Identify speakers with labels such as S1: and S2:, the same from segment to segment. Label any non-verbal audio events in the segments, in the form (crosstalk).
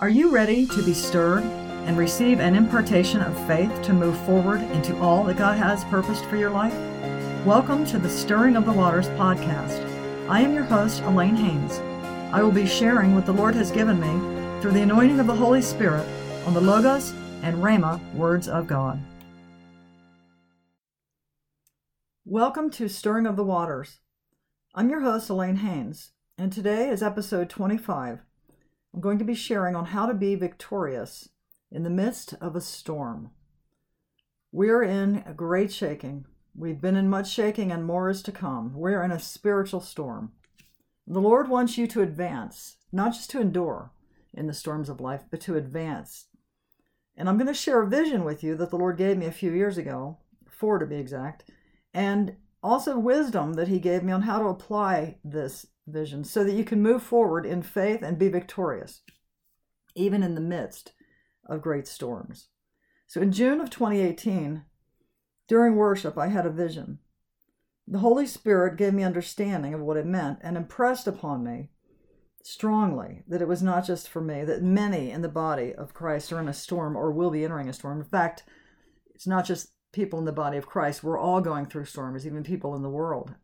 S1: Are you ready to be stirred and receive an impartation of faith to move forward into all that God has purposed for your life? Welcome to the Stirring of the Waters podcast. I am your host, Alane Haynes. I will be sharing what the Lord has given me through the anointing of the Holy Spirit on the Logos and Rhema words of God. Welcome to Stirring of the Waters. I'm your host, Alane Haynes, and today is episode 25 I'm going to be sharing on how to be victorious in the midst of a storm. We're in a great shaking. We've been in much shaking, and more is to come. We're in a spiritual storm. The Lord wants you to advance, not just to endure in the storms of life, but to advance. And I'm going to share a vision with you that the Lord gave me a few years ago, four to be exact, and also wisdom that He gave me on how to apply this vision so that you can move forward in faith and be victorious, even in the midst of great storms. So in June of 2018, during worship, I had a vision. The Holy Spirit gave me understanding of what it meant and impressed upon me strongly that it was not just for me, that many in the body of Christ are in a storm or will be entering a storm. In fact, it's not just people in the body of Christ. We're all going through storms, even people in the world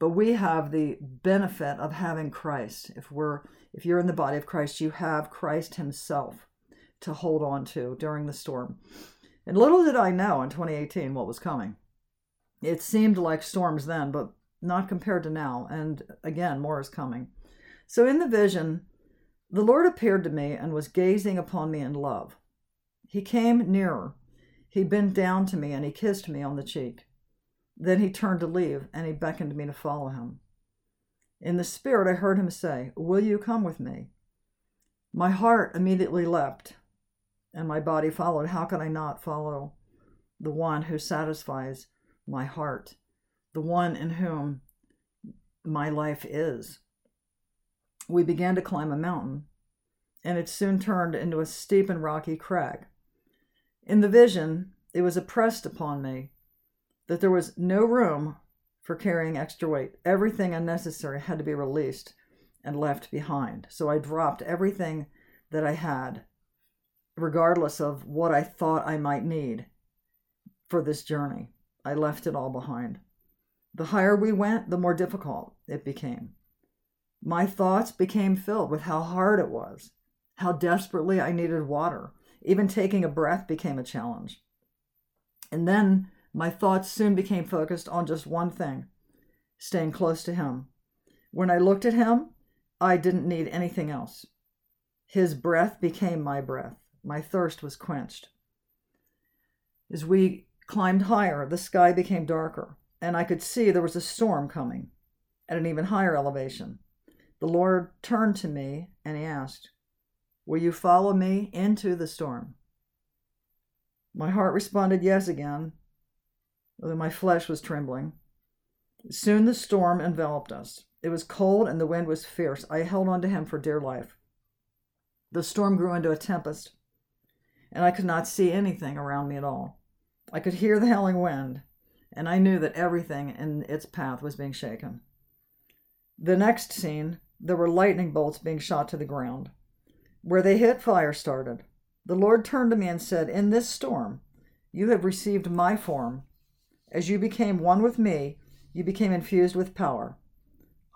S1: but we have the benefit of having Christ. If we're if you're in the body of Christ, you have Christ himself to hold on to during the storm. And little did I know in 2018 what was coming. It seemed like storms then, but not compared to now. And again, more is coming. So in the vision, the Lord appeared to me and was gazing upon me in love. He came nearer. He bent down to me and he kissed me on the cheek. Then he turned to leave, and he beckoned me to follow him. In the spirit, I heard him say, Will you come with me? My heart immediately leapt, and my body followed. How could I not follow the one who satisfies my heart, the one in whom my life is? We began to climb a mountain, and it soon turned into a steep and rocky crag. In the vision, it was impressed upon me that there was no room for carrying extra weight. Everything unnecessary had to be released and left behind. So I dropped everything that I had, regardless of what I thought I might need for this journey. I left it all behind. The higher we went, the more difficult it became. My thoughts became filled with how hard it was, how desperately I needed water. Even taking a breath became a challenge. And then my thoughts soon became focused on just one thing staying close to Him. When I looked at Him, I didn't need anything else. His breath became my breath. My thirst was quenched. As we climbed higher, the sky became darker, and I could see there was a storm coming at an even higher elevation. The Lord turned to me and He asked, Will you follow me into the storm? My heart responded yes again, although my flesh was trembling. Soon the storm enveloped us. It was cold and the wind was fierce. I held on to him for dear life. The storm grew into a tempest, and I could not see anything around me at all. I could hear the howling wind, and I knew that everything in its path was being shaken. The next scene, there were lightning bolts being shot to the ground. Where they hit, fire started. The Lord turned to me and said, In this storm, you have received my form as you became one with me, you became infused with power.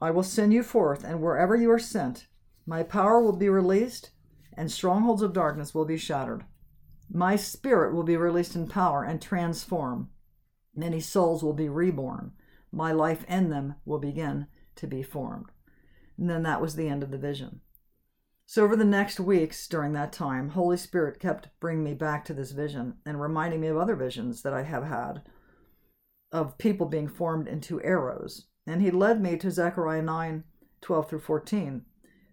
S1: I will send you forth, and wherever you are sent, my power will be released, and strongholds of darkness will be shattered. My spirit will be released in power and transform. Many souls will be reborn. My life in them will begin to be formed. And then that was the end of the vision. So, over the next weeks during that time, Holy Spirit kept bringing me back to this vision and reminding me of other visions that I have had of people being formed into arrows. And he led me to Zechariah 9 12 through 14.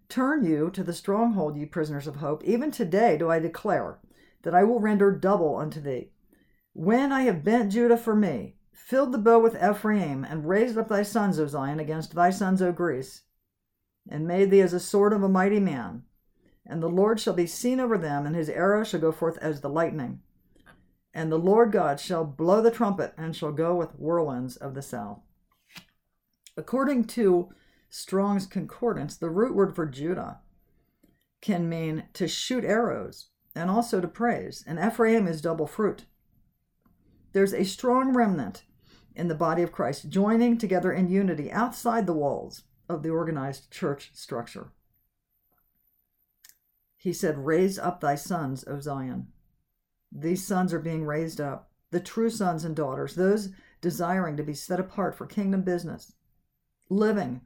S1: Turn you to the stronghold, ye prisoners of hope. Even today do I declare that I will render double unto thee. When I have bent Judah for me, filled the bow with Ephraim, and raised up thy sons, O Zion, against thy sons, O Greece, and made thee as a sword of a mighty man, and the Lord shall be seen over them, and his arrow shall go forth as the lightning and the Lord God shall blow the trumpet and shall go with whirlwinds of the south. According to Strong's Concordance, the root word for Judah can mean to shoot arrows and also to praise, and Ephraim is double fruit. There's a strong remnant in the body of Christ joining together in unity outside the walls of the organized church structure. He said, Raise up thy sons, O Zion. These sons are being raised up, the true sons and daughters, those desiring to be set apart for kingdom business, living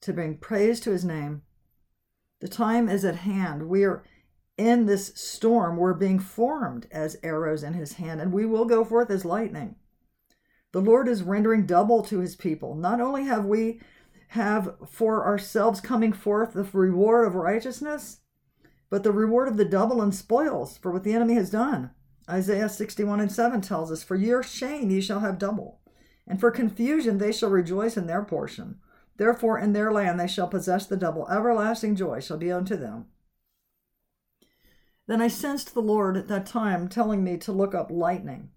S1: to bring praise to his name. The time is at hand. We are in this storm. We're being formed as arrows in his hand, and we will go forth as lightning. The Lord is rendering double to his people. Not only have we have for ourselves coming forth the reward of righteousness, but the reward of the double and spoils for what the enemy has done. Isaiah 61 and 7 tells us, For your shame ye shall have double, and for confusion they shall rejoice in their portion. Therefore in their land they shall possess the double. Everlasting joy shall be unto them. Then I sensed the Lord at that time telling me to look up lightning.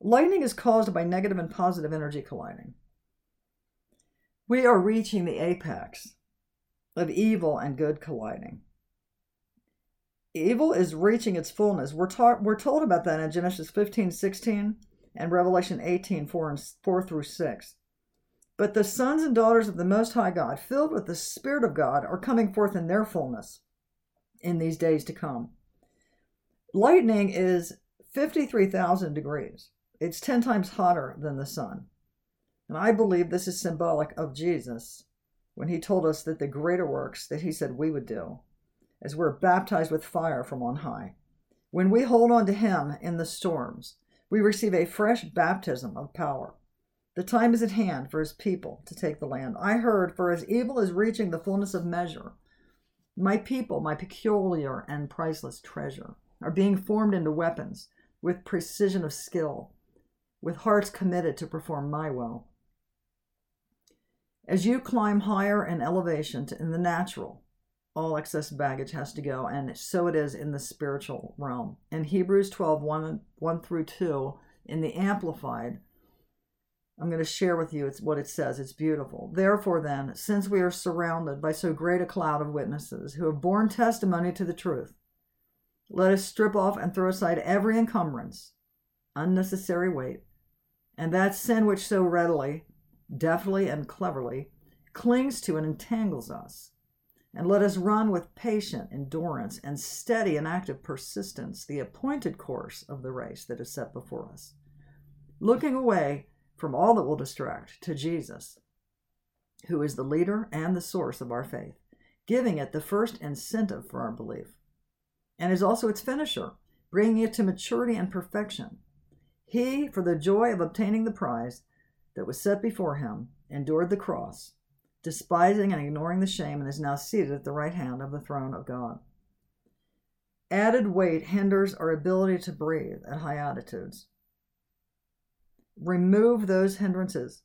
S1: Lightning is caused by negative and positive energy colliding. We are reaching the apex of evil and good colliding. Evil is reaching its fullness. We're, ta- we're told about that in Genesis 15, 16 and Revelation 18, 4, and 4 through 6. But the sons and daughters of the Most High God, filled with the Spirit of God, are coming forth in their fullness in these days to come. Lightning is 53,000 degrees. It's 10 times hotter than the sun. And I believe this is symbolic of Jesus when he told us that the greater works that he said we would do as we're baptized with fire from on high. When we hold on to Him in the storms, we receive a fresh baptism of power. The time is at hand for His people to take the land. I heard, for as evil is reaching the fullness of measure, my people, my peculiar and priceless treasure, are being formed into weapons with precision of skill, with hearts committed to perform my will. As you climb higher in elevation in the natural, all excess baggage has to go. And so it is in the spiritual realm. In Hebrews 12, 1, 1 through 2, in the Amplified, I'm going to share with you it's what it says. It's beautiful. Therefore, then, since we are surrounded by so great a cloud of witnesses who have borne testimony to the truth, let us strip off and throw aside every encumbrance, unnecessary weight, and that sin which so readily, deftly, and cleverly clings to and entangles us and let us run with patient endurance and steady and active persistence the appointed course of the race that is set before us, looking away from all that will distract to Jesus, who is the leader and the source of our faith, giving it the first incentive for our belief, and is also its finisher, bringing it to maturity and perfection. He, for the joy of obtaining the prize that was set before him, endured the cross despising and ignoring the shame, and is now seated at the right hand of the throne of God. Added weight hinders our ability to breathe at high altitudes. Remove those hindrances.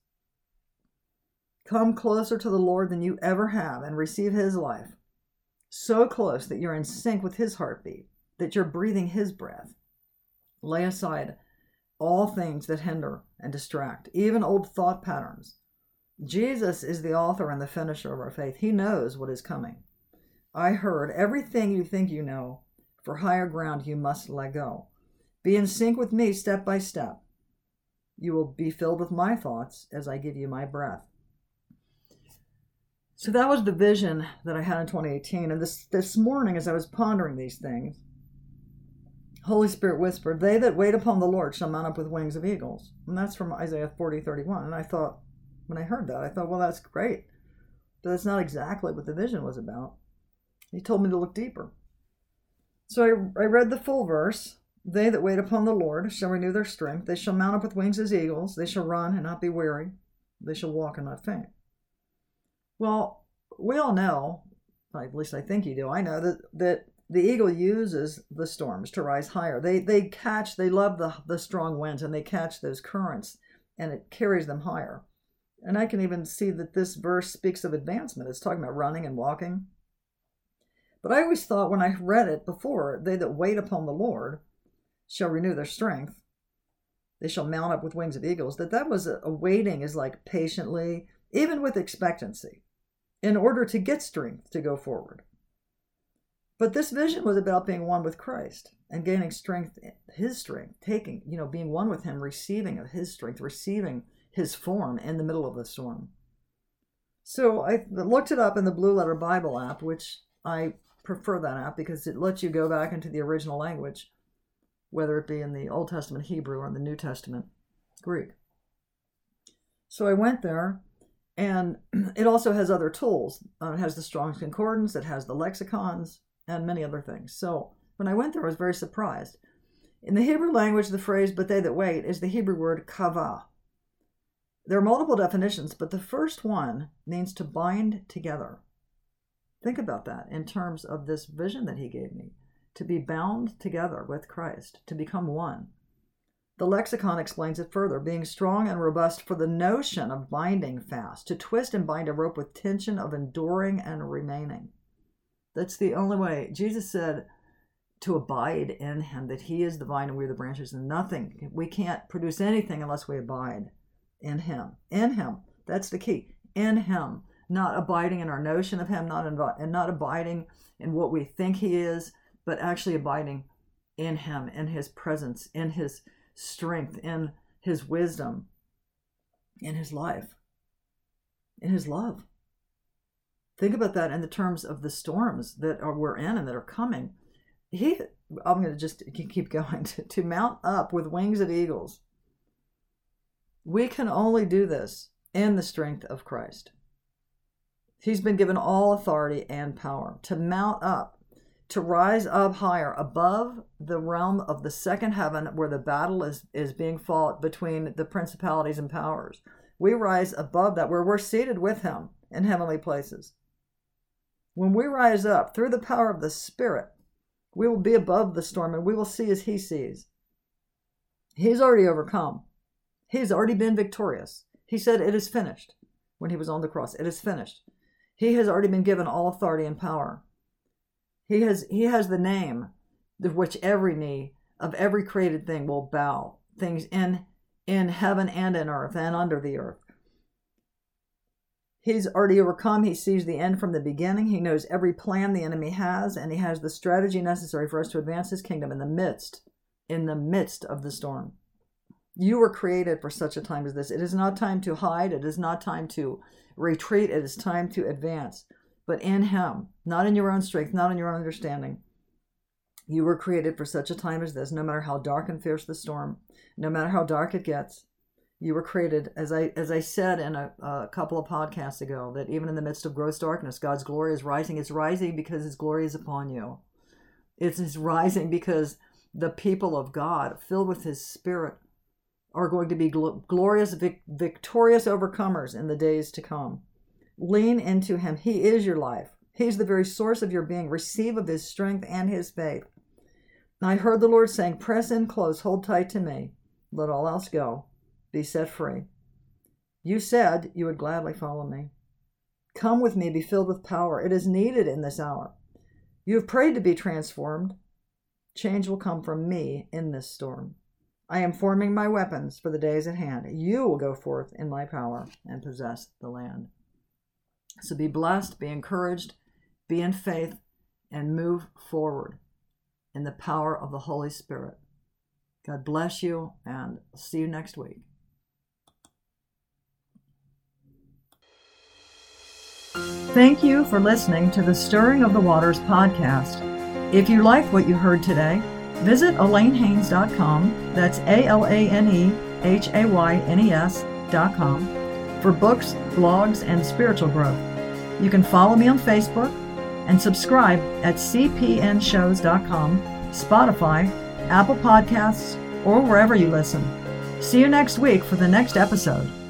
S1: Come closer to the Lord than you ever have and receive His life. So close that you're in sync with His heartbeat, that you're breathing His breath. Lay aside all things that hinder and distract, even old thought patterns Jesus is the author and the finisher of our faith. He knows what is coming. I heard everything you think you know, for higher ground you must let go. Be in sync with me step by step. You will be filled with my thoughts as I give you my breath. So that was the vision that I had in 2018. And this, this morning, as I was pondering these things, Holy Spirit whispered, They that wait upon the Lord shall mount up with wings of eagles. And that's from Isaiah 40, 31. And I thought, when I heard that. I thought, well, that's great. But that's not exactly what the vision was about. He told me to look deeper. So I, I read the full verse. They that wait upon the Lord shall renew their strength. They shall mount up with wings as eagles. They shall run and not be weary. They shall walk and not faint. Well, we all know, at least I think you do, I know that, that the eagle uses the storms to rise higher. They, they catch, they love the, the strong winds and they catch those currents and it carries them higher. And I can even see that this verse speaks of advancement. It's talking about running and walking. But I always thought when I read it before, they that wait upon the Lord shall renew their strength. They shall mount up with wings of eagles. That that was a, a waiting is like patiently, even with expectancy, in order to get strength to go forward. But this vision was about being one with Christ and gaining strength, his strength, taking, you know, being one with him, receiving of his strength, receiving his form in the middle of the storm. So I looked it up in the Blue Letter Bible app, which I prefer that app because it lets you go back into the original language, whether it be in the Old Testament Hebrew or in the New Testament Greek. So I went there, and (clears throat) it also has other tools. Uh, it has the Strong's Concordance, it has the lexicons, and many other things. So when I went there, I was very surprised. In the Hebrew language, the phrase, but they that wait, is the Hebrew word kavah. There are multiple definitions, but the first one means to bind together. Think about that in terms of this vision that he gave me to be bound together with Christ, to become one. The lexicon explains it further being strong and robust for the notion of binding fast, to twist and bind a rope with tension of enduring and remaining. That's the only way. Jesus said to abide in him, that he is the vine and we're the branches, and nothing, we can't produce anything unless we abide in him. In him. That's the key. In him not abiding in our notion of him, not and not abiding in what we think he is, but actually abiding in him, in his presence, in his strength, in his wisdom, in his life, in his love. Think about that in the terms of the storms that are, we're in and that are coming. He, I'm going to just keep going (laughs) to, to mount up with wings of eagles. We can only do this in the strength of Christ. He's been given all authority and power to mount up, to rise up higher above the realm of the second heaven where the battle is, is being fought between the principalities and powers. We rise above that where we're seated with Him in heavenly places. When we rise up through the power of the Spirit, we will be above the storm and we will see as He sees. He's already overcome, He's already been victorious. He said, It is finished when He was on the cross. It is finished. He has already been given all authority and power. He has he has the name of which every knee of every created thing will bow, things in in heaven and in earth and under the earth. He's already overcome. He sees the end from the beginning. He knows every plan the enemy has, and he has the strategy necessary for us to advance his kingdom in the midst, in the midst of the storm. You were created for such a time as this. It is not time to hide. It is not time to retreat. It is time to advance. But in Him, not in your own strength, not in your own understanding. You were created for such a time as this, no matter how dark and fierce the storm, no matter how dark it gets. You were created, as I as I said in a, a couple of podcasts ago, that even in the midst of gross darkness, God's glory is rising. It's rising because His glory is upon you. It's, it's rising because the people of God, filled with His Spirit, are going to be gl- glorious, vic- victorious overcomers in the days to come. Lean into Him. He is your life. He's the very source of your being. Receive of His strength and His faith. I heard the Lord saying, Press in close, hold tight to me, let all else go, be set free. You said you would gladly follow me. Come with me, be filled with power. It is needed in this hour. You have prayed to be transformed. Change will come from me in this storm. I am forming my weapons for the days at hand. You will go forth in my power and possess the land. So be blessed, be encouraged, be in faith, and move forward in the power of the Holy Spirit. God bless you, and see you next week. Thank you for listening to the Stirring of the Waters podcast. If you liked what you heard today, Visit AlaneHaynes.com, that's E S.com, for books, blogs, and spiritual growth. You can follow me on Facebook and subscribe at cpnshows.com, Spotify, Apple Podcasts, or wherever you listen. See you next week for the next episode.